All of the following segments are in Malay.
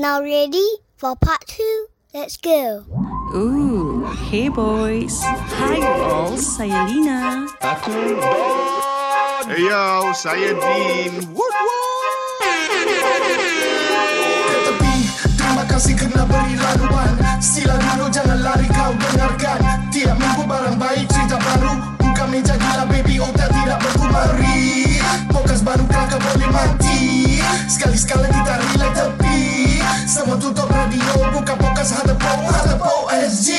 Now ready for part two? Let's go. Ooh, hey boys. Hi all, saya Lina. Aku Don. Hey yo, saya Dean. Woot woot. ke tepi Terima kasih kerana beri laluan Sila dulu jangan lari kau dengarkan Tiap minggu barang baik cerita baru Buka meja gila baby otak tidak berkumari Podcast baru kelakar boleh mati Sekali-sekala kita relay tepi Semua tutup radio Buka podcast Hadapo Hadapo SG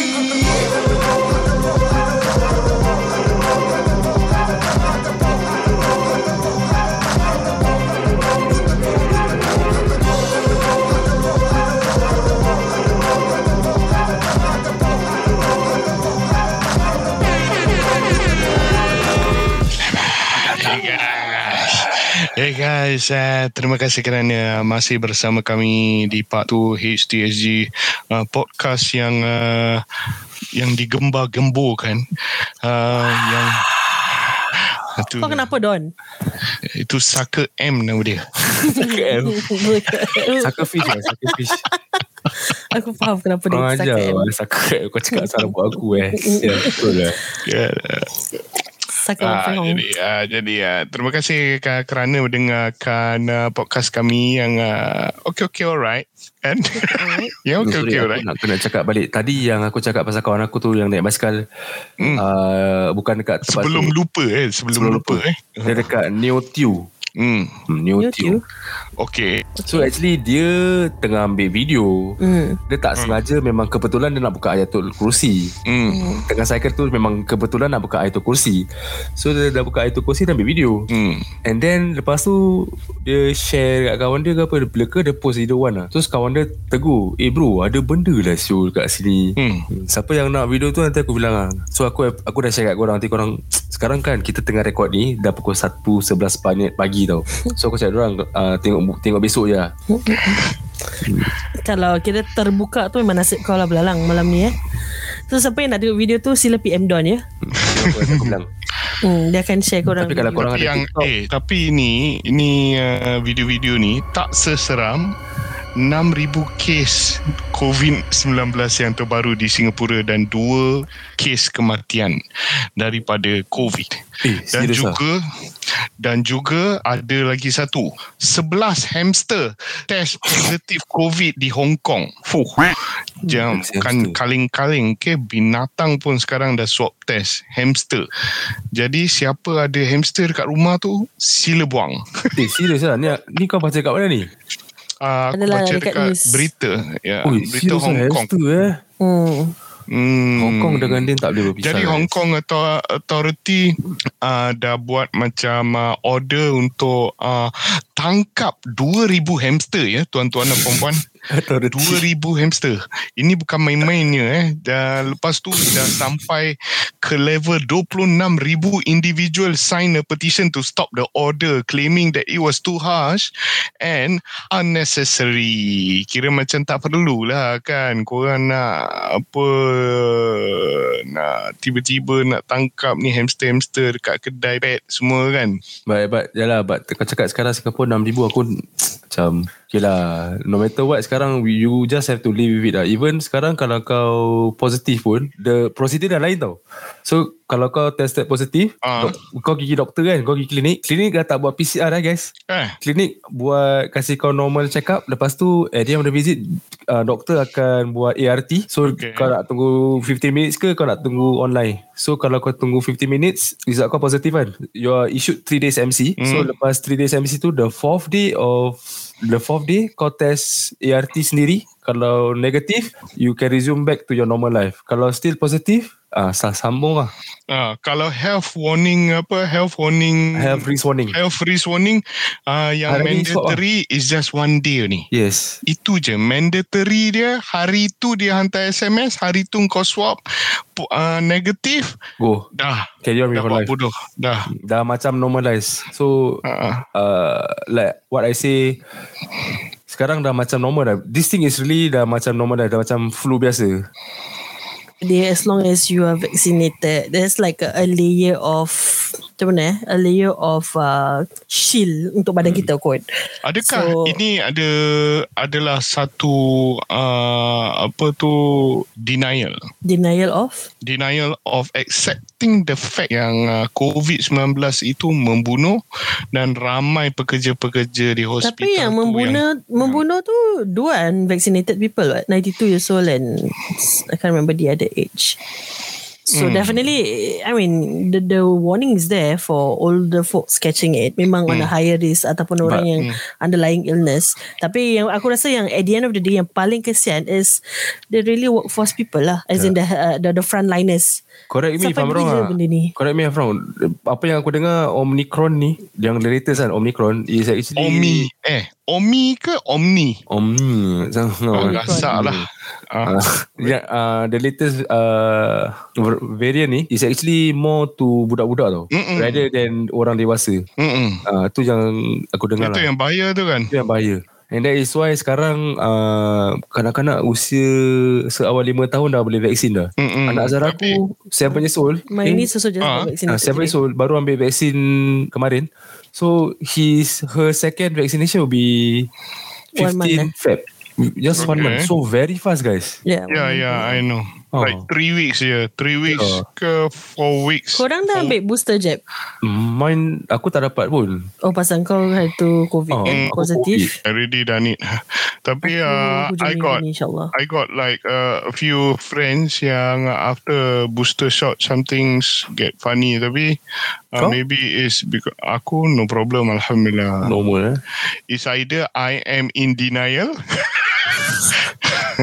Hey guys, uh, terima kasih kerana masih bersama kami di part 2 HTSG uh, podcast yang uh, yang digembar-gemburkan uh, yang itu, Kau kenapa Don? itu Saka M nama dia. Sucker fish lah Sucker fish Aku faham kenapa dia ajar sakit. lah Sucker Kau cakap salah buat aku eh Ya betul lah Yeah. Sakit Ah, faham. jadi ah, jadi ah, terima kasih ka- kerana mendengarkan uh, podcast kami yang uh, okay okay alright kan ya okay Sorry, okay aku alright nak kena cakap balik Tadi yang aku cakap pasal kawan aku tu Yang naik basikal Hmm. uh, Bukan dekat tempat sebelum tu. lupa eh sebelum, Sebelum lupa, lupa. eh Dia dekat Neo Tiew hmm hmm, Tiew too. okay. So actually dia tengah ambil video. Hmm. Dia tak sengaja Memang kebetulan dia nak buka Ayatul Kursi. Hmm. Tengah cycle tu Memang kebetulan nak buka Ayatul Kursi. So dia dah buka Ayatul Kursi Dan ambil video. Hmm. And then lepas tu Dia share kat kawan dia ke apa Bila ke dia post video one lah. Terus kawan dia tegur Eh bro ada benda lah siul kat sini. Hmm. Siapa yang nak video tu? Nanti aku bilang lah So aku aku dah share kat korang Nanti korang Sekarang kan kita tengah rekod ni Dah pukul 1.11 minit pagi tau So aku cakap orang uh, Tengok tengok besok je lah Kalau kita terbuka tu memang nasib kau lah belalang malam ni eh. So siapa yang nak tengok video tu sila PM Don ya. Aku, aku bilang Hmm, dia akan share korang. Tapi kalau korang ada yang TikTok eh tapi ini ini uh, video-video ni tak seseram 6000 kes COVID-19 yang terbaru di Singapura dan dua kes kematian daripada COVID. Eh Dan lah juga dan juga ada lagi satu 11 hamster test positif COVID di Hong Kong. Fuh. Jam kan kaling-kaling ke binatang pun sekarang dah swab test hamster. Jadi siapa ada hamster dekat rumah tu sila buang. Eh serius lah ni, ni kau baca kat mana ni Uh, aku Adalah baca dekat dekat news. berita ya Ui, berita Hong lah Kong. hamster eh Hmm. Hmm. Hong Kong dengan dia tak boleh berpisah Jadi guys. Hong Kong atau authority uh, dah buat macam uh, order untuk uh, tangkap 2000 hamster ya tuan-tuan dan puan-puan. Authority. 2000 hamster. Ini bukan main-mainnya eh. Dan lepas tu dah sampai ke level 26000 individual sign a petition to stop the order claiming that it was too harsh and unnecessary. Kira macam tak perlulah kan korang nak apa nak tiba-tiba nak tangkap ni hamster-hamster dekat kedai pet semua kan. But, but Yalah but Kau cakap sekarang Singapura 6,000 Aku Macam Okay lah No matter what Sekarang we- You just have to live with it lah. Even sekarang Kalau kau Positif pun The procedure dah lain tau. So Kalau kau tested positif Ah. kau, kau pergi doktor kan Kau pergi klinik Klinik dah tak buat PCR dah guys. Eh, Klinik buat Kasih kau normal check up Lepas tu At the end of the visit uh, Doktor akan buat ART So Okay. kau nak tunggu 15 minutes ke Kau nak tunggu online? So kalau kau tunggu 15 minutes Result kau positif kan? You are issued 3 days MC Hmm. So lepas 3 days MC tu The fourth day of The fourth day Kau test ART sendiri. Kalau negatif You can resume back to your normal life. Kalau still positif ah uh, sambung lah. Ah, kalau health warning apa health warning Have risk warning. health risk warning uh, yang Hari swab mandatory is just one day ni. Yes. Itu je. Mandatory dia hari tu dia hantar SMS hari tu kau swab pu- uh, negatif Go. dah. Carry on with your life? bodoh. Dah. Dah macam normalize. So uh, uh, like what I say sekarang dah macam normal dah. This thing is really dah macam normal dah. Dah macam flu biasa. Dia as long as you are vaccinated, there's like a, a layer of macam mana eh? A layer of uh, shield untuk badan kita kot. Adakah So- ini ada adalah satu uh, apa tu denial? Denial of? Denial of accepting the fact yang uh, COVID-19 itu membunuh dan ramai pekerja-pekerja di hospital Tapi yang membunuh membunuh tu dua unvaccinated people what? 92 years old and I can't remember the other age. So Hmm. definitely I mean the the warning is there for older folks catching it. Memang on a Hmm. higher risk ataupun orang yang underlying illness. Tapi yang aku rasa yang at the end of the day yang paling kesian is the really workforce people lah. As in the, uh, the the frontliners. Correct me if Sampai I'm wrong lah. benda ni? Correct me if I'm wrong. Apa yang aku dengar Omicron ni, yang the latest kan Omicron is actually Omi eh Omi ke Omni Omni. oh, Oh, gasak lah uh, Uh, yeah, uh, the latest uh, variant ni is actually more to budak-budak tau. Mm-mm. Rather than orang dewasa. mm-mm. Uh, tu yang aku dengar itu lah. yang bahaya tu kan Itu yang bahaya. And that is why sekarang uh, kanak-kanak usia seawal 5 tahun dah boleh vaksin dah. Mm-mm. Anak Zara aku 7 years old. My niece also just Ah, got vaccinated. Ah, 7 years old baru ambil vaksin kemarin. So his her second vaccination will be One month, 15 Feb. Just one Okay. month. So very fast guys. Yeah. Ya, ya, I know. Oh. Like three weeks je. Three weeks Oh. ke four weeks. Korang dah ambil booster jab? Mine aku tak dapat pun. Oh pasal kau hari tu COVID Oh, kan aku positif. I already done it. Tapi uh, I got ni, InsyaAllah. I got like uh, a few friends yang after booster shot some things get funny tapi uh, Kau? maybe is because aku no problem alhamdulillah. Normal eh. It's either I am in denial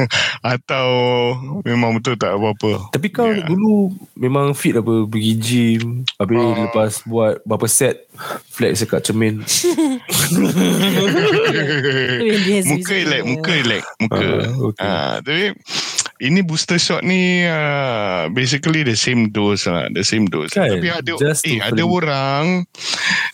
atau memang betul tak apa-apa. Tapi kau Yeah. dulu memang fit apa pergi gym habis Ah. lepas buat berapa set flex dekat cermin. muka relax, muka relax, muka. Ah, okay. Ah, tapi ini booster shot ni uh, basically the same dose lah, the same dose. Kan? Tapi ada Just eh ada orang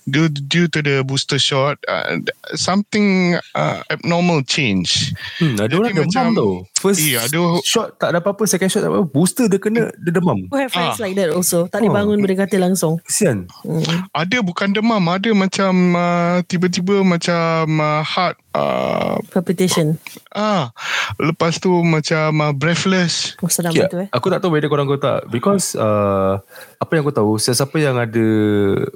due, due to the booster shot uh, something uh, abnormal change. Hmm, ada Jadi orang demam macam- tau. First Eh, ada- shot tak ada apa-apa, second shot tak ada apa. Booster dia kena dia demam. Who have friends Ah. like that also. Tak boleh Oh. bangun boleh kata langsung. Kesian. Hmm. Ada bukan demam, ada macam uh, tiba-tiba macam uh, heart uh, Palpitation. ah lepas tu macam uh, breathless. Oh sedang Okay, betul eh. aku tak tahu whether korang kau tak because uh, apa yang aku tahu sesiapa yang ada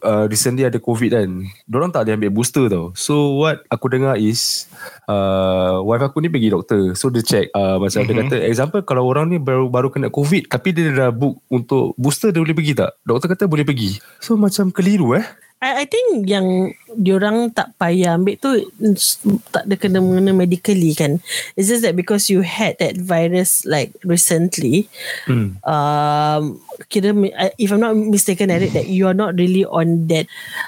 uh, recently ada covid kan orang tak boleh ambil booster tau so what aku dengar is uh, wife aku ni pergi doktor so dia check uh, macam mm-hmm. dia kata example kalau orang ni baru baru kena covid tapi dia dah book untuk booster dia boleh pergi tak doktor kata boleh pergi so macam keliru eh I, I think yang diorang tak payah ambil tu mm, tak ada kena mengena medically kan. It's just that because you had that virus like recently, hmm. um, kira if I'm not mistaken at it that you are not really on that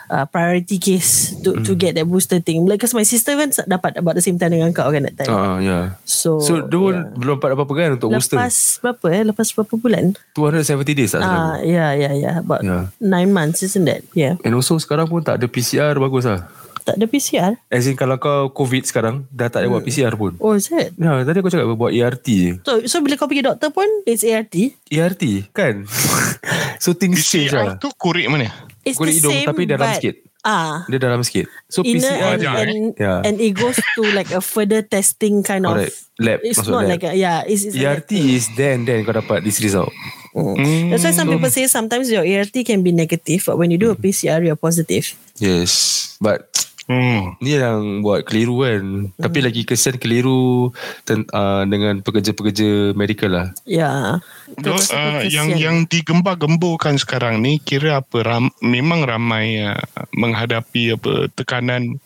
uh, priority case to to get that booster thing. Like because my sister kan dapat about the same time dengan kau kan that time. uh, yeah. So so dia pun belum dapat apa-apa kan untuk booster lepas berapa eh? Lepas berapa bulan? 270 days tak Ah, aku. yeah, yeah, yeah. About Yeah. nine months, isn't that? Yeah. and also sekarang pun tak ada PCR bagus lah Tak ada PCR. As in kalau kau COVID sekarang Dah tak ada buat PCR pun Oh, is it? Ya tadi aku cakap buat ERT je So, so bila kau pergi doktor pun, it's ART. ERT kan So things change PCR lah tu kurik mana? It's Kulit the hidung same, tapi dalam but, sikit Ah, Dia dalam sikit So inner PCR and, and, Yeah. and it goes to like a further testing kind of. Lab It's not lab. like a, yeah, it's, it's like ERT is then then kau dapat this result Mm. That's why some people say sometimes your ART can be negative, but when you do a PCR, you're positive. Yes But Hmm. Ni yang buat keliru kan. Tapi lagi kesian keliru ten, uh, Dengan pekerja-pekerja medical lah. Yeah. So, Betul, uh, yang yang digembar-gemburkan sekarang ni kira apa? Ram, memang ramai uh, menghadapi apa? Tekanan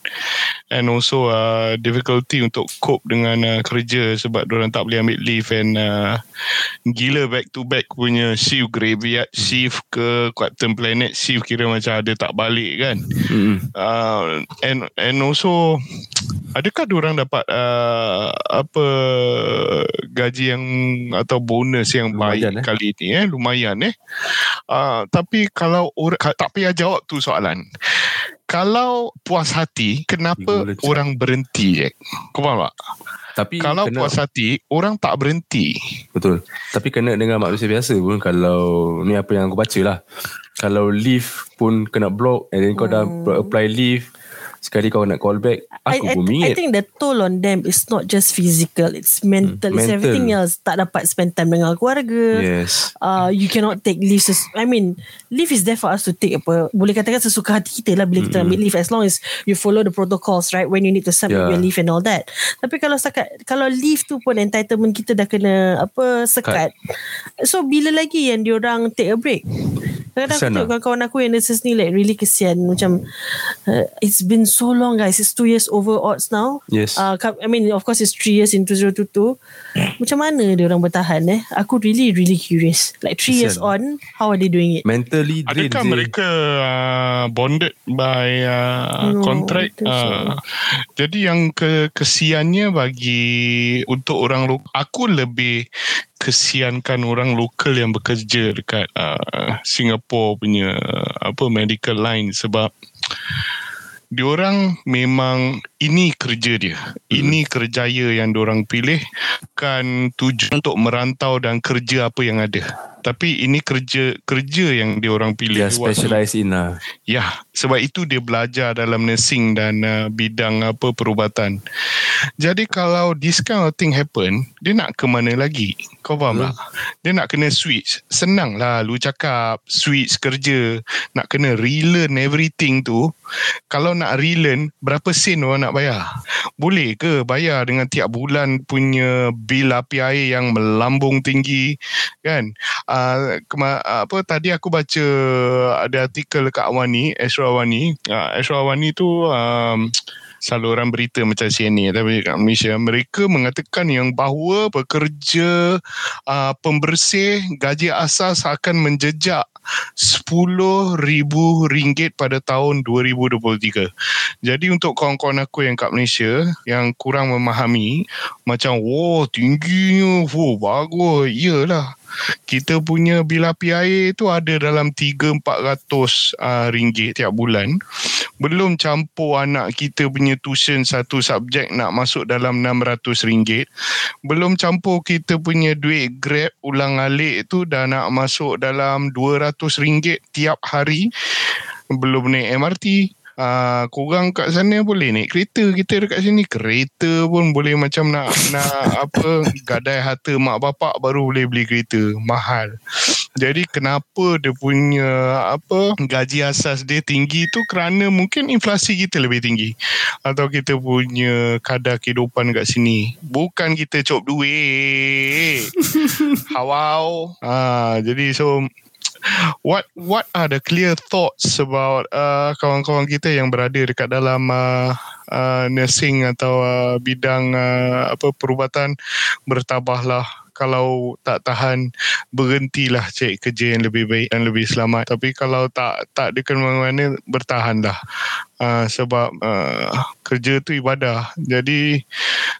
and also uh, difficulty untuk cope dengan uh, kerja sebab orang tak boleh ambil leave and uh, gila back to back punya shift graveyard shift ke Captain Planet shift kira macam ada tak balik kan. Mm-hmm. uh, and and also adakah orang dapat uh, apa gaji yang atau bonus yang Lumayan, baik eh? kali ni eh? Lumayan eh? Uh, tapi kalau orang ka- tak payah jawab tu soalan. Kalau puas hati kenapa Gula cak. orang berhenti Jack? Kau faham tak? Tapi kalau kena, puas hati orang tak berhenti. Betul. Tapi kena dengan manusia biasa pun Kalau Ni apa yang aku baca lah. Kalau leave pun kena block and then kau dah apply leave sekali kau nak call back I, aku I, pun I mingit. think the toll on them is not just physical, it's mental, Hmm, it's mental. everything else. Tak dapat spend time dengan keluarga. Yes. Uh, you cannot take leave. ses- I mean, leave is there for us to take apa. Boleh katakan sesuka hati kita lah bila kita ambil leave as long as you follow the protocols, right? When you need to submit Yeah. your leave and all that. Tapi kalau setakat kalau leave tu pun entitlement kita dah kena apa sekat. So bila lagi yang diorang take a break? Kadang-kadang aku Kesian tengok lah. kawan-kawan aku yang nurses ni like really kesian macam uh, it's been so long guys it's two years over odds now Yes. uh, I mean of course it's three years in 2022 macam mana dia orang bertahan eh aku really really curious like three years on how are they doing it Mentally drained. Adakah mereka uh, bonded by uh, No, contract? So. Uh, jadi yang ke kesiannya bagi untuk orang lo- aku lebih kesiankan orang lokal yang bekerja dekat uh, Singapore punya apa medical line sebab diorang memang ini kerja dia. Ini kerjaya yang diorang pilih kan tujuan untuk merantau dan kerja apa yang ada. Tapi ini kerja kerja yang diorang pilih. Dia Waktu- specialize in lah. Ya, sebab itu dia belajar dalam nursing dan uh, bidang apa perubatan. Jadi kalau this kind of thing happen, dia nak ke mana lagi? Kau faham tak? Dia nak kena switch. Senang lah lu cakap switch kerja. Nak kena relearn everything tu. Kalau nak relearn, berapa sen orang nak bayar? Boleh ke bayar dengan tiap bulan punya bil api air yang melambung tinggi? Kan? Uh, kema- apa tadi aku baca ada artikel dekat Awani, Ashra Awani. Uh, Ashra Awani tu um, saluran berita macam CNN tapi kat Malaysia mereka mengatakan yang bahawa pekerja uh, pembersih gaji asas akan menjejak RM10,000 pada tahun 2023. Jadi untuk kawan-kawan aku yang kat Malaysia yang kurang memahami macam wow tingginya, wow bagus. Iyalah kita punya bil api air tu ada dalam 3-400 uh, ringgit tiap bulan. Belum campur anak kita punya tuition satu subjek nak masuk dalam 600 ringgit. Belum campur kita punya duit grab ulang alik tu dah nak masuk dalam 200 ringgit tiap hari. Belum naik MRT. Uh, korang kat sana boleh naik kereta. Kita dekat sini kereta pun boleh macam nak nak apa gadai harta mak bapak baru boleh beli kereta. Mahal. Jadi kenapa dia punya apa gaji asas dia tinggi tu? Kerana mungkin inflasi kita lebih tinggi. Atau kita punya kadar kehidupan kat sini. Bukan kita cop duit. Hawau. Ah jadi so what what are the clear thoughts about uh, kawan-kawan kita yang berada dekat dalam uh, uh, nursing atau uh, bidang uh, apa perubatan? Bertabahlah. Kalau tak tahan berhentilah cari kerja yang lebih baik dan lebih selamat. Tapi kalau tak tak ke mana-mana bertahanlah uh, sebab uh, kerja tu ibadah jadi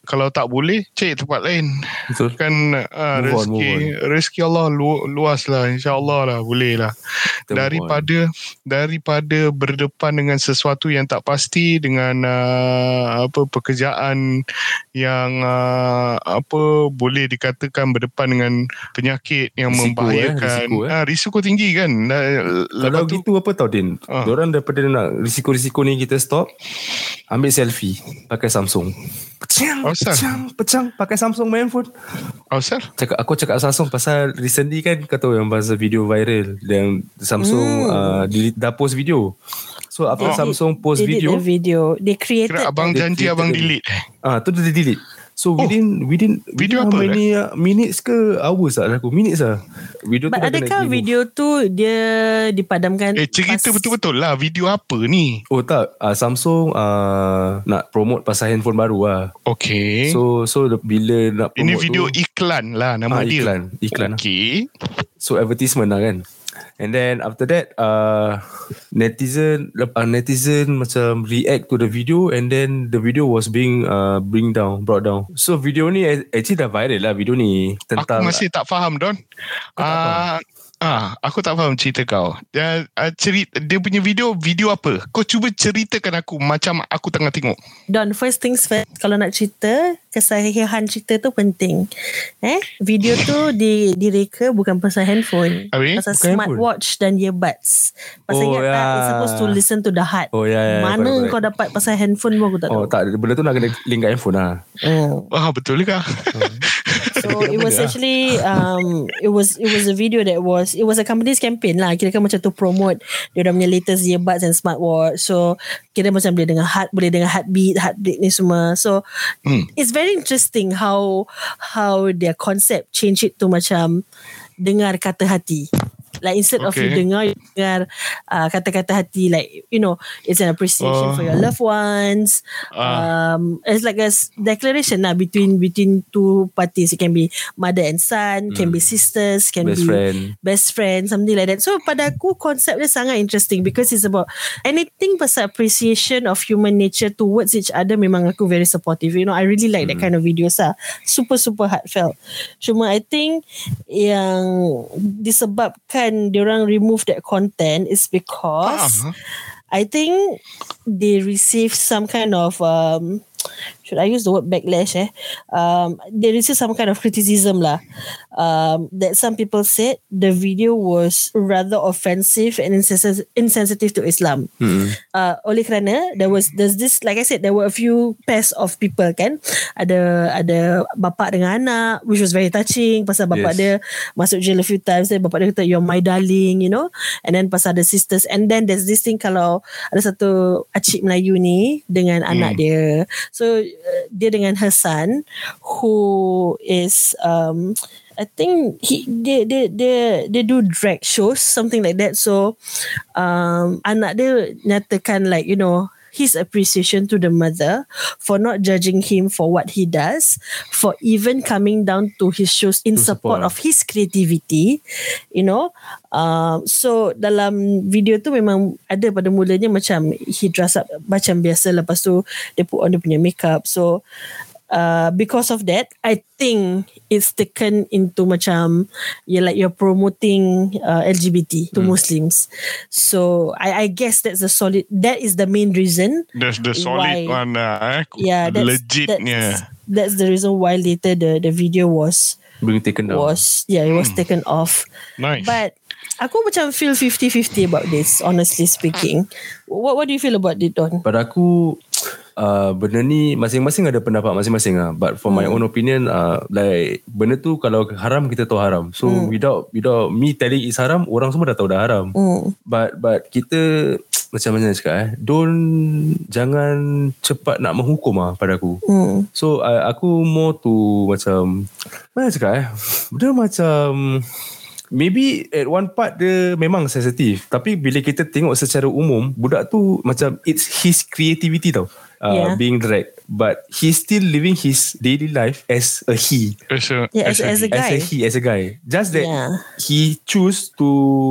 kalau tak boleh cari tempat lain Betul. kan uh, Move on, rezeki rezeki Allah lu, luas lah insyaallah lah boleh lah Kita move on. daripada daripada berdepan dengan sesuatu yang tak pasti dengan uh, apa pekerjaan yang uh, apa boleh dikatakan berdepan dengan penyakit yang Risiko, eh, membahayakan risiko, eh. Ah, risiko tinggi kan Kalau tu gitu apa tau Din Ah. Diorang daripada nak Risiko-risiko ni kita stop Ambil selfie Pakai Samsung Pecang Asal? Pecang Pecang Pakai Samsung main phone Ausar cakap Aku cakap Samsung Pasal recently kan Kau tahu yang pasal video viral Yang Samsung Hmm. uh, delete, Dah post video So after Oh. Samsung post they video a video they created kira abang janji abang the- delete eh Ah, tu dia delete. So within within Video within apa how many uh, minutes ke hours lah aku minutes lah. Video But tu adakah video tu dia dipadamkan eh cerita pas- betul-betul lah. Video apa ni? Oh tak, uh, Samsung uh, nak promote pasal handphone baru lah. okay. So so the- bila nak promote ini video tu, iklan lah nama Ah, dia. iklan, iklan lah. okay. So advertisement lah kan. And then after that uh, netizen uh, netizen macam react to the video and then the video was being uh, bring down brought down. So video ni actually dah viral lah video ni Aku tentang masih tak faham Don. tak Ah Ah, aku tak faham cerita kau. Dia uh, cerita dia punya video video apa? Kau cuba ceritakan aku macam aku tengah tengok. Don, first things first, kalau nak cerita, kesahihan cerita tu penting. Eh, video tu di direka bukan pasal handphone. Habis? Pasal Bukan smartwatch dan earbuds. Pasal Oh, ingat tak, ya. it's supposed to listen to the heart. Oh, ya, ya, Mana correct. kau dapat pasal handphone pun aku tak Oh tahu. tak Benda tu nak kena link kat handphone lah Hmm. Ah, betul ke? So it was actually um it was it was a video that was it was a company's campaign lah. Kira kan macam tu promote dia orang punya latest earbuds and smartwatch. So kira macam boleh dengar heart boleh dengar heartbeat, heartbeat ni semua. So Hmm. it's very interesting how how their concept change it to macam dengar kata hati. Like instead of you Okay. dengar you dengar uh, kata-kata hati like you know it's an appreciation Oh. for your loved ones. Ah. Um, it's like a declaration lah between between two parties. It can be mother and son, can be sisters, can Hmm. Best be friend. best friend, something like that. So pada aku konsep dia sangat interesting because it's about anything pasal appreciation of human nature towards each other. Memang aku very supportive. You know, I really like that kind of videos lah. Super super heartfelt. Cuma I think yang disebabkan diorang remove that content is because Faham, I think they receive some kind of um, should I use the word backlash? Eh, um, they receive some kind of criticism lah. Um, that some people said the video was rather offensive and insensi- insensitive to Islam. Uh, oleh kerana there was there's this like I said there were a few pairs of people kan. Ada ada bapa dengan anak which was very touching pasal bapa Yes. dia masuk jail a few times then bapa dia kata you're my darling you know and then pasal ada sisters and then there's this thing kalau ada satu acik Melayu ni dengan anak dia so dia dengan her son who is um I think he they they they they do drag shows something like that. So um anak dia nyatakan like you know his appreciation to the mother for not judging him for what he does for even coming down to his shows in support, support. of his creativity you know um, so dalam video tu memang ada pada mulanya macam he dress up macam biasa lepas tu dia put on dia punya makeup so uh, because of that I think it's taken into macam you like you're promoting uh, LGBT to Muslims so I, I guess that's the solid that is the main reason That's the solid Why? one. Eh. yeah that's, Legitnya. that's, that's the reason why later the the video was Being taken down was yeah it was taken off Nice. but aku macam feel 50-50 about this honestly speaking. What what do you feel about it Don? Pada aku uh, Benda ni Masing-masing ada pendapat masing-masing lah. But for my own opinion uh, Like Benda tu Kalau haram Kita tahu haram. So without Without me telling it's haram Orang semua dah tahu dah haram. Hmm. But But kita Macam mana cakap eh? Don't Jangan Cepat nak menghukum lah Pada aku. Hmm. So uh, aku more to macam mana nak cakap eh? Dia macam maybe at one part dia memang sensitif tapi bila kita tengok secara umum budak tu macam it's his creativity tau. Uh, Yeah. being drag but he's still living his daily life as a he As a, Yeah, as- as a as guy. a he as a guy just that Yeah. he choose to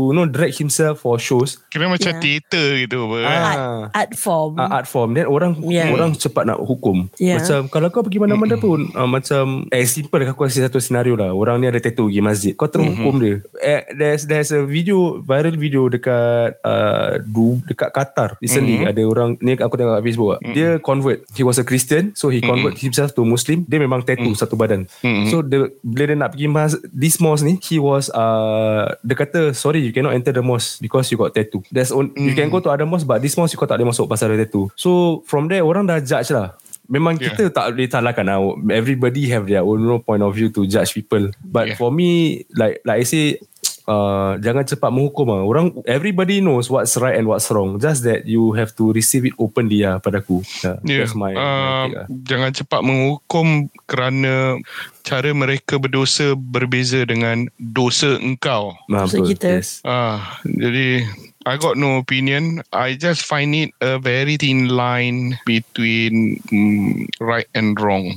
you know drag himself for shows Kira macam Yeah. teater gitu apa. Ah. art, art form uh, art form then orang Yeah. orang cepat nak hukum Yeah. macam kalau kau pergi mana-mana pun uh, macam eh simple aku kasih satu senario lah orang ni ada tattoo pergi masjid kau terus hukum dia eh, there's there's a video viral video dekat uh, du, dekat Qatar recently ada orang ni aku tengok kat Facebook lah. dia convert he was a Christian so he convert himself to Muslim dia memang tattoo satu badan so dia, bila dia nak pergi mas this mosque ni he was uh, dia kata sorry you cannot enter the mosque because you got tattoo there's on, you can go to other mosque but this mosque kau tak boleh masuk pasal ada tattoo so from there orang dah judge lah Memang Yeah. kita tak boleh salahkan lah. Everybody have their own point of view to judge people. But Yeah. for me, like like I say, uh, jangan cepat menghukum lah. Orang, everybody knows what's right and what's wrong. Just that you have to receive it openly lah padaku. Yeah, Yeah. That's my, my uh, take lah. jangan cepat menghukum kerana cara mereka berdosa berbeza dengan dosa engkau. Nah, betul. kita- Yes. Ah, jadi I got no opinion. I just find it a very thin line between mm, right and wrong.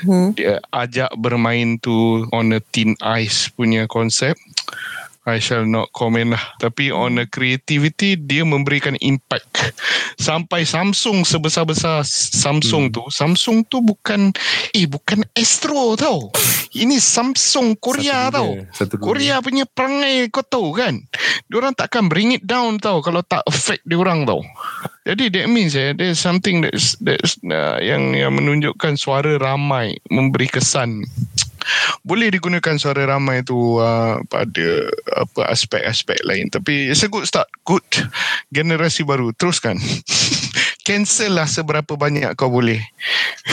Hmm. Dia ajak bermain tu on a thin ice punya konsep. I shall not comment lah. Tapi on a creativity, dia memberikan impact. Sampai Samsung sebesar-besar Samsung Hmm. tu, Samsung tu bukan, eh bukan Astro tau. Ini Samsung Korea Satu tau. dunia, satu dunia. Korea punya perangai kau tahu kan. Diorang takkan bring it down tau kalau tak affect diorang tau. Jadi that means eh, there's something that's, that's uh, yang yang menunjukkan suara ramai memberi kesan boleh digunakan suara ramai tu uh, pada apa aspek-aspek lain. Tapi it's a good start. Good generasi baru. Teruskan. Cancel lah seberapa banyak kau boleh.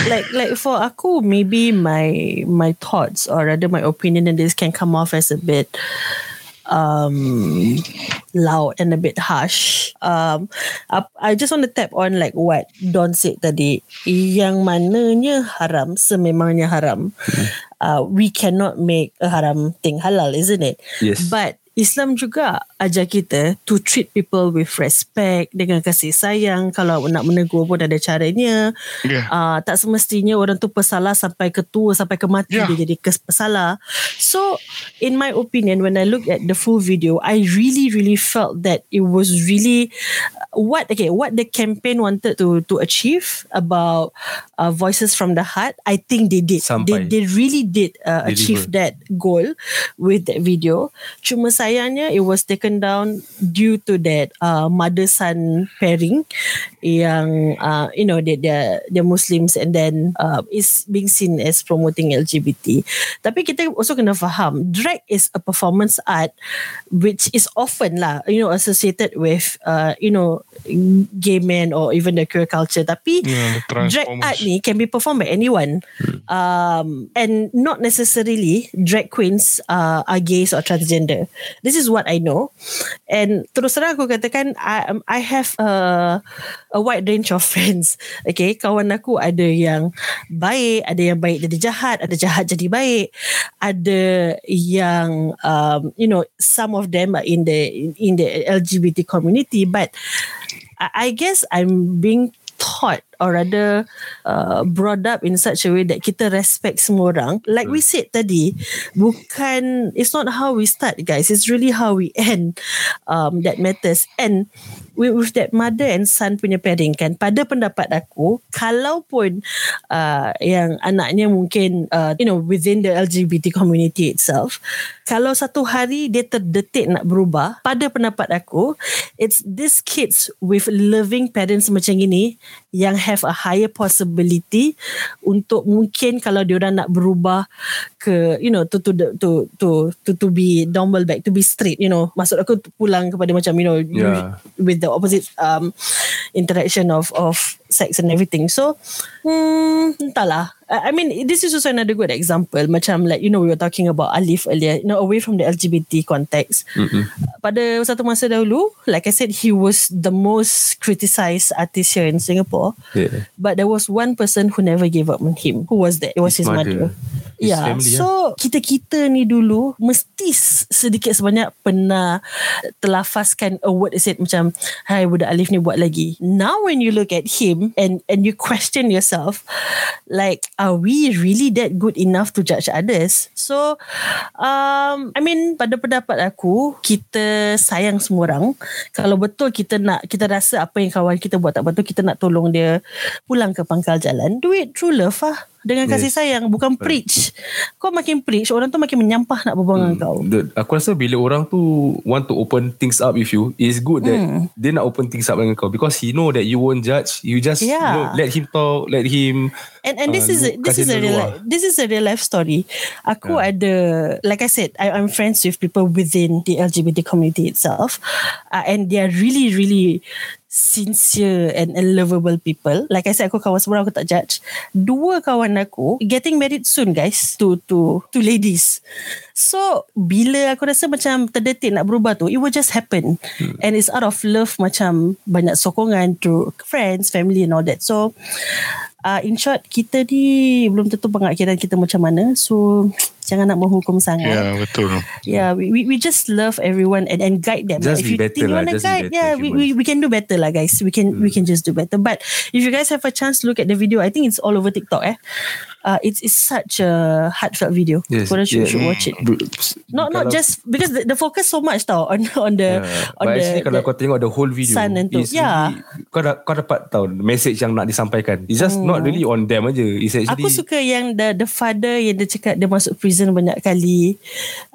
Like like for aku maybe my my thoughts or rather my opinion in this can come off as a bit um loud and a bit harsh. Um I, I just want to tap on like what Don said tadi. Yang mananya haram sememangnya haram uh, we cannot make a haram thing halal isn't it Yes. but Islam juga ajar kita to treat people with respect dengan kasih sayang kalau nak menegur pun ada caranya Yeah. uh, tak semestinya orang tu pesalah sampai ke tua sampai ke mati Yeah. dia jadi kes- pesalah so in my opinion when I look at the full video I really really felt that it was really what okay what the campaign wanted to to achieve about uh, voices from the heart I think they did Sampai. they, they really did uh, Deliver. achieve that goal with that video cuma sayangnya it was taken down due to that uh, mother son pairing yang uh, you know they they they're Muslims and then uh, is being seen as promoting LGBT tapi kita also kena faham drag is a performance art which is often lah you know associated with uh, you know gay men or even the queer culture. Tapi Yeah, drag Transformers. art ni can be performed by anyone. Um, and not necessarily drag queens uh, are gays or transgender. This is what I know. And terus terang aku katakan I, um, I have a, a wide range of friends. Okay kawan aku ada yang baik ada yang baik jadi jahat ada jahat jadi baik. Ada yang um, you know some of them are in the in the LGBT community but I, guess I'm being taught or rather uh, brought up in such a way that kita respect semua orang. Like we said tadi bukan it's not how we start guys. It's really how we end um, that matters. And with, with that mother and son punya pairing kan pada pendapat aku kalaupun uh, yang anaknya mungkin uh, you know within the LGBT community itself kalau satu hari dia terdetik nak berubah pada pendapat aku it's these kids with loving parents macam ini yang have a higher possibility untuk mungkin kalau diorang nak berubah ke you know to to to to to to be normal back to be straight you know. Maksud aku pulang kepada macam you know you- Yeah. with the opposite um interaction of of sex and everything. So hmm entahlah I mean this is also another good example macam like you know we were talking about Alif earlier you know away from the LGBT context Mm-mm. pada satu masa dahulu like I said he was the most criticized artist here in Singapore Yeah. but there was one person who never gave up on him who was that it was his, His mother, mother. His Yeah, family, so kita-kita ni dulu mesti sedikit sebanyak pernah terlafazkan a word that said macam hai budak Alif ni buat lagi. Now when you look at him and and you question yourself like are we really that good enough to judge others? So um I mean pada pendapat aku kita sayang semua orang. Kalau betul kita nak kita rasa apa yang kawan kita buat tak betul kita nak tolong dia pulang ke pangkal jalan. Do it through love lah dengan kasih Yes. sayang bukan preach. Kau makin preach orang tu makin menyampah nak berbual dengan kau. The, aku rasa bila orang tu want to open things up with you, it's good that Hmm. dia nak open things up dengan kau because he know that you won't judge. You just you Yeah. know, let him talk, let him And and this Ah, is a, this is a real life, this is a real life story. Aku ada like I said I, I'm friends with people within the LGBT community itself, uh, and they are really really sincere and, and lovable people. Like I said, aku kawan semua orang, aku tak judge. Dua kawan aku getting married soon, guys, to to to ladies. So bila aku rasa macam terdetik nak berubah tu, it will just happen, and it's out of love macam banyak sokongan through friends, family and all that. So uh, in short kita ni belum tentu pengakhiran kita macam mana so jangan nak menghukum Ya sangat yeah, betul Yeah, we, we we just love everyone and, and guide them. Just if be you better think you lah, just be guide, better yeah, we, we we can do better lah, guys. We can we can just do better. But if you guys have a chance to look at the video, I think it's all over TikTok. Eh, uh, it's, it's such a heartfelt video. Yes, Korang should, yeah. should watch it. Not not just because the, the focus so much tau on on the Yeah. on But the, actually kalau the kau tengok the whole video Sun and tu. it's Yeah. really- kau, da, kau dapat tahu message yang nak disampaikan It's just not really on them aja It's actually Hmm. Aku suka yang the the father yang dia cakap dia masuk prison banyak kali.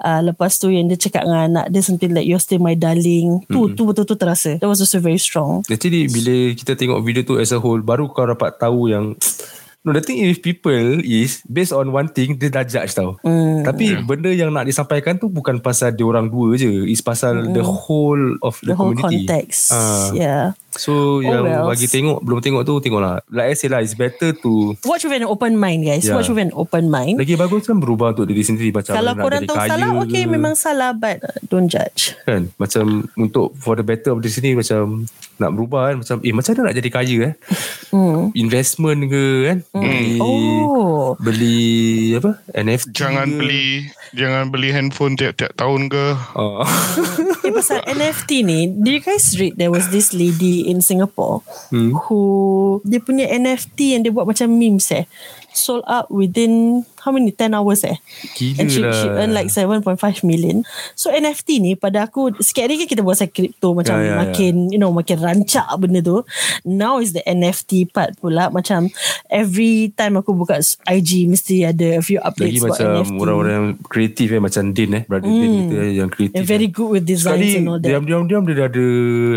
Uh, lepas tu yang dia cakap dengan anak dia something like you're still my darling. Tu tu betul-betul terasa. That was also very strong. Actually bila kita tengok video tu as a whole Baru kau dapat tahu yang No the thing with people is Based on one thing Dia dah judge tau Hmm. Tapi benda yang nak disampaikan tu Bukan pasal dia orang dua je It's pasal the whole of Hmm. The the, whole community context. Ah. Yeah. So yang wells. bagi tengok Belum tengok tu Tengoklah Like I say lah It's better to Watch with an open mind guys. Yeah. Watch with an open mind. Lagi bagus kan berubah untuk diri sendiri Macam Kalau korang tahu salah okay ke. memang salah but uh, don't judge. kan macam untuk for the better of the sini macam nak berubah kan macam eh macam mana nak jadi kaya eh Hmm. investment ke kan beli Oh. beli apa NFT Jangan ke. beli jangan beli handphone tiap-tiap tahun ke. oh. Eh pasal NFT ni Do you guys read There was this lady in Singapore Hmm. Who Dia punya NFT Yang dia buat macam memes eh Sold out within How many 10 hours eh? Gila And she, lah. she earned like 7.5 million. So NFT ni Pada aku Sikit hari kan kita buat crypto Macam Ya, ya, ya. makin You know Makin rancak benda tu. Now is the NFT part pula. Macam Every time aku buka IG Mesti ada A few lagi updates About macam NFT orang-orang yang kreatif eh macam Din eh brother Din kita eh, yang kreatif And very good with designs sekali and all that. diam-diam dia dah ada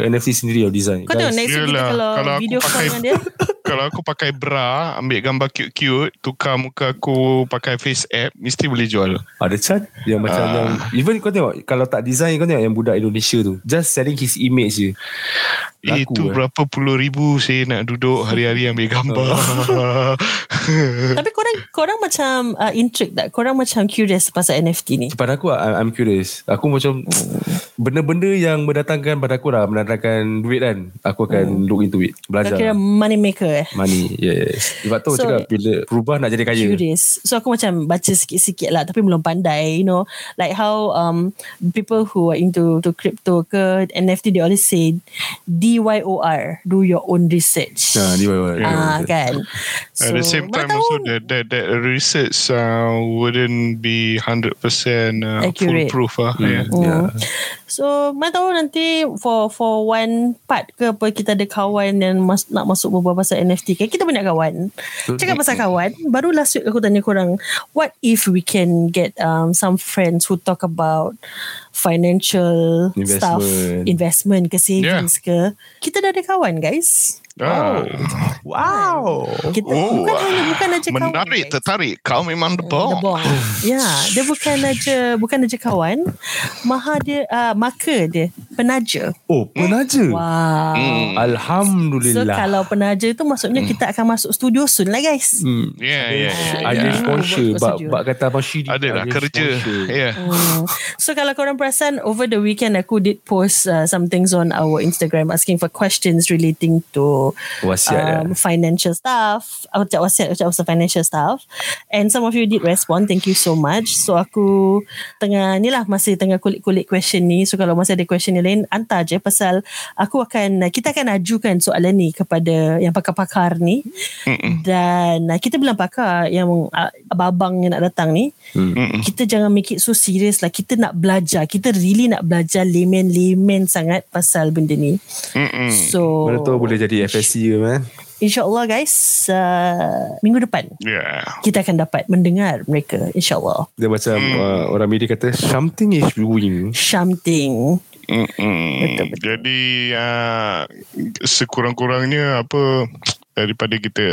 NFT sendiri tau design. Kau tengok next kita kalau, kalau video call dengan dia Kalau aku pakai bra, ambil gambar cute-cute, tukar muka aku pakai face app, mesti boleh jual. Ada Chan Yang macam Ah. yang Even kau tengok Kalau tak design Kau tengok yang budak Indonesia tu Just selling his image je Laku, itu eh. berapa puluh ribu saya nak duduk hari-hari ambil gambar. Tapi korang korang macam uh, intrigued tak? Korang macam curious pasal NFT ni? Pada aku I- I'm curious Aku macam Benda-benda yang mendatangkan Pada aku lah Mendatangkan duit kan Aku akan look into it Belajar kira money maker eh? Money Yes Sebab tu So, so, cakap Bila berubah nak jadi kaya Curious. So aku macam baca sikit-sikit lah tapi belum pandai, you know. Like how um people who are into to crypto ke NFT they always say DYOR, do your own research. Nah, ni baru Ah kan. At the same time tahu also that that that research uh, wouldn't be 100% uh, Accurate. foolproof ah. Hmm. Yeah. yeah. So mana tahu nanti for for one part ke apa kita ada kawan yang mas, nak masuk berbual pasal NFT kan kita banyak kawan. Cakap pasal kawan, baru last week aku tanya korang, what if we can get um, some friends who talk about financial stuff, Investment. investment ke savings ke. Kita dah ada kawan guys. Ah. Wow Kita Oh, bukan hanya bukan aja kawan. Menarik, guys. tertarik. Kau memang the The bomb. bomb. Ya, dia bukan aja bukan aja kawan. Maha dia uh, maka dia penaja. Oh penaja Wow. Hmm. So Alhamdulillah kalau penaja tu maksudnya kita akan masuk studio soon lah guys. hmm. Yeah, yeah. Ah, Ada yeah. sponsor Bak, bak kata Abang Syiri Ada lah kerja. sponsor. Yeah. Hmm. So kalau korang perasan over the weekend aku did post uh, some things on our Instagram asking for questions relating to Wasiat um, financial stuff. Aku cakap wasiat, aku cakap pasal financial stuff. And some of you did respond. Thank you so much. So aku tengah ni lah masih tengah kulik-kulik question ni. So kalau masih ada question yang lain hantar je pasal aku akan kita akan ajukan soalan ni kepada yang pakar-pakar ni. Dan uh, kita bilang pakar yang uh, abang-abang yang nak datang ni Mm-mm. kita jangan make it so serious lah. Kita nak belajar. Kita really nak belajar layman-layman sangat pasal benda ni. Mm-mm. So Mana tahu boleh jadi FSC ke man InsyaAllah guys uh, Minggu depan Yeah. Kita akan dapat mendengar mereka InsyaAllah Dia macam Hmm. uh, Orang media kata Something is brewing Something Mm-mm. Betul, betul. Jadi uh, sekurang-kurangnya apa daripada kita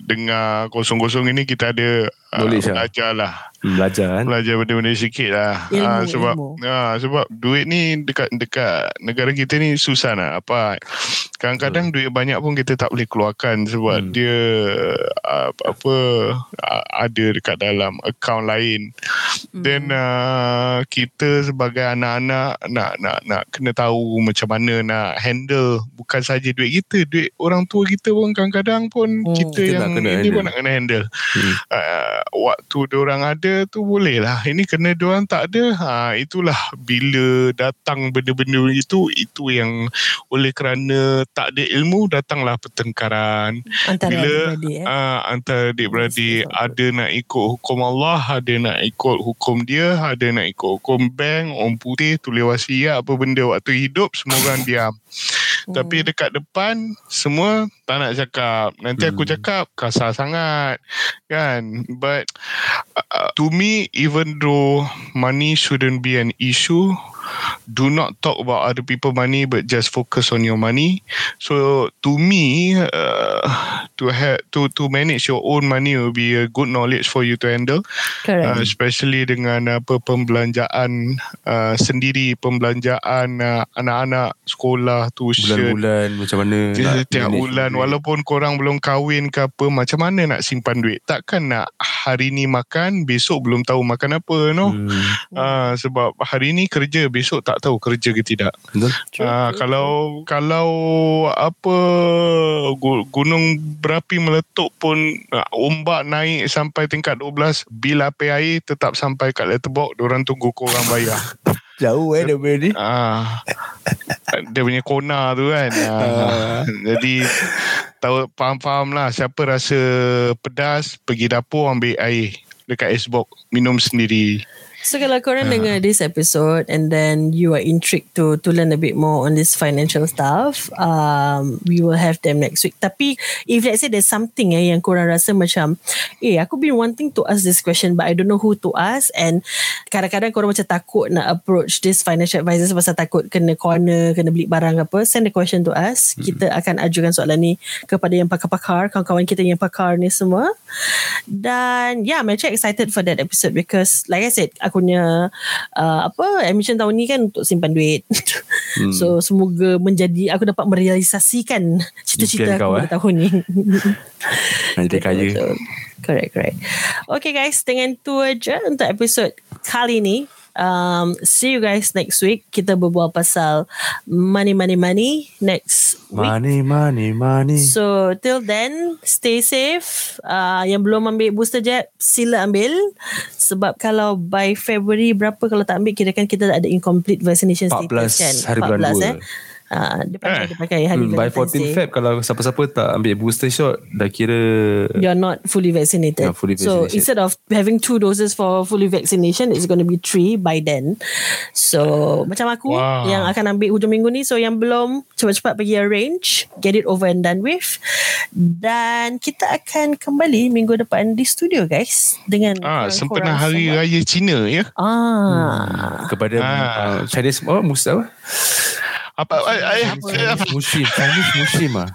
dengar kosong-kosong ini kita ada uh, Knowledge lah. belajar lah hmm, Belajar kan belajar benda-benda sikit lah Ilmu, Ah, sebab ilmu. ah, sebab duit ni dekat dekat negara kita ni susah nak apa kadang-kadang duit banyak pun kita tak boleh keluarkan sebab Hmm. dia ah, apa, apa ah, ada dekat dalam akaun lain Then uh, kita sebagai anak-anak nak nak nak kena tahu macam mana nak handle bukan saja duit kita, duit orang tua kita pun kadang-kadang pun Hmm, kita, kita yang ini pun nak kena handle. Hmm. Uh, waktu orang ada tu boleh lah. Ini kena orang tak ada, ha, itulah bila datang benda-benda itu itu yang oleh kerana tak ada ilmu datanglah pertengkaran Antara bila adik-beradik eh. uh, antara adik-beradik Betul. ada nak ikut hukum Allah ada nak ikut hukum dia ada nak ikut hukum bank orang putih tulis wasiat apa benda waktu hidup semua orang diam tapi dekat depan semua tak nak cakap. Nanti aku Hmm. cakap kasar sangat kan? But uh, to me even though money shouldn't be an issue do not talk about other people money but just focus on your money so to me uh, to have to to manage your own money will be a good knowledge for you to handle Correct. uh, especially dengan apa pembelanjaan uh, sendiri pembelanjaan uh, anak-anak sekolah tuition Bulan-bulan macam mana manage bulan duit. walaupun korang belum kahwin ke apa macam mana nak simpan duit takkan nak hari ni makan besok belum tahu makan apa no Hmm. Ah, sebab hari ni kerja besok tak tahu kerja ke tidak Betul? Ah, kalau kalau apa gu- gunung berapi meletup pun ah, ombak naik sampai tingkat 12 bil api air tetap sampai kat letterbox orang tunggu korang bayar Jauh eh daripada ni. Ah, dia punya kona tu kan. Ah, jadi tahu faham-faham lah siapa rasa pedas pergi dapur ambil air dekat icebox minum sendiri. So kalau korang Ah. dengar this episode and then you are intrigued to to learn a bit more on this financial stuff, um, we will have them next week. Tapi if let's say there's something eh, yang korang rasa macam, eh aku been wanting to ask this question but I don't know who to ask and kadang-kadang korang macam takut nak approach this financial advisor pasal takut kena corner, kena beli barang apa, send the question to us. Kita akan ajukan soalan ni kepada yang pakar-pakar, kawan-kawan kita yang pakar ni semua. Dan yeah, I'm actually excited for that episode because like I said, aku punya uh, apa admission tahun ni kan untuk simpan duit. Hmm. so semoga menjadi aku dapat merealisasikan cita-cita Impian aku kau, eh? tahun ni. Jadi kaya. Betul. Correct, correct. Okay guys, dengan tu aja untuk episod kali ni. Um, see you guys next week. Kita berbual pasal money, money, money next week. Money, money, money. So till then Stay safe uh, Yang belum ambil booster jab Sila ambil Sebab kalau By February Berapa kalau tak ambil Kira kan kita tak ada Incomplete vaccination 14 status kan hari bulan 2. eh uh, Dia pakai, Eh. dia pakai hari Hmm, by Valentine's 14 Day. Feb kalau siapa-siapa tak ambil booster shot dah kira You're not fully vaccinated. Yeah, fully So instead of having two doses for fully vaccination, it's going to be three by then. So macam aku Wow. yang akan ambil hujung minggu ni. So yang belum cepat-cepat pergi arrange, get it over and done with. Dan kita akan kembali minggu depan di studio guys dengan Ah, sempena hari semua. raya Cina ya. Ah, kepada Ah. uh, Chinese oh Muslim apa? Apa I, I, Chinese Muslim Chinese Muslim ah.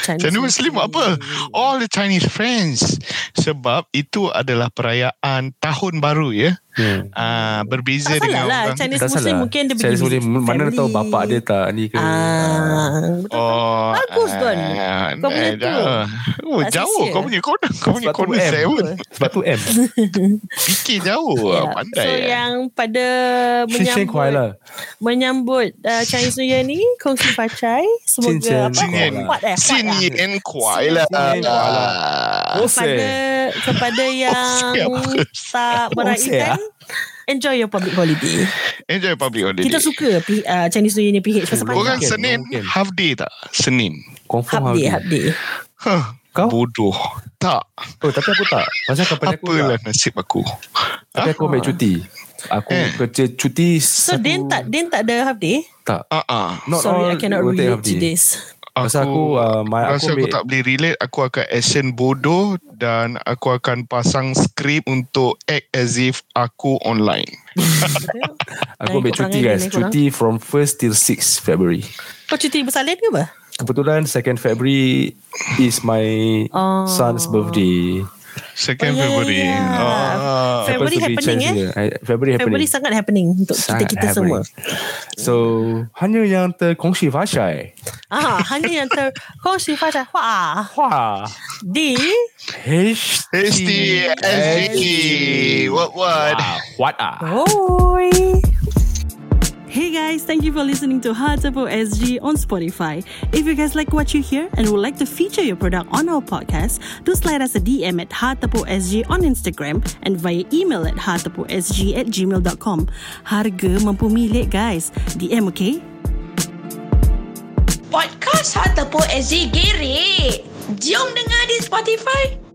Chinese Muslim apa? All the Chinese friends. Sebab itu adalah perayaan tahun baru ya. Hmm. Ah, berbeza Tak salah dengan lah orang Chinese Tak Muslim salah. mungkin dia pergi Chinese Muslim mana family. tahu bapak dia tak ni ke. Ah, betul. Oh, Bagus, Don. ah, Kau punya eh, tu. jauh. Oh, Tak jauh. Kau punya corner. Kau punya corner M. seven. Sebab tu M. Fikir jauh. Yeah. Pandai. So eh. yang pada menyambut lah. menyambut uh, Chinese New Year ni kongsi pacai Chin semoga Chen apa Kuai Sin lah. kuat eh Sin lah. Kuai lah. Sin Yen Kuai lah. Oh, kepada kepada yang siapa? tak meraihkan enjoy your public holiday Enjoy public holiday. kita suka uh, Chinese New Year ni PH pasal Korang panjang Senin mungkin. half day tak? Senin. Confirm half day half half day Huh. Kau? Bodoh. Tak. Oh tapi aku tak. Pasal kapan aku Apalah tak. nasib aku. Tapi aku ambil cuti. Aku Eh. kerja cuti so satu, Din tak Din tak ada half day tak. Ah ah. Not sorry all I cannot relate half to day. This Pasal aku, uh, my- aku rasa aku, ambil- tak boleh relate Aku akan action bodoh Dan aku akan pasang skrip Untuk act as if Aku online Aku ambil cuti guys. Cuti from 1st till 6 February. kau cuti bersalin ke apa Kebetulan 2nd February is my Oh. son's birthday. Second Oh, ya, ya, February. ya. Ah. February Happens to be happening, eh? I- February happening. February sangat happening untuk Sangat kita-kita semua. happening. So, hanya yang terkongsi fashai. Ah, hanya yang terkongsi fajar. Wah, Wah. di H HTSG. What what? Wow. What ah? Oi. Hey guys, thank you for listening to Hartapo SG on Spotify. If you guys like what you hear and would like to feature your product on our podcast, do slide us a DM at Hartapo SG on Instagram and via email at hartaposg at gmail.com. Harga mampu milik guys. DM okay? Podcast Hot Tepuk SG Gerik. Jom dengar di Spotify.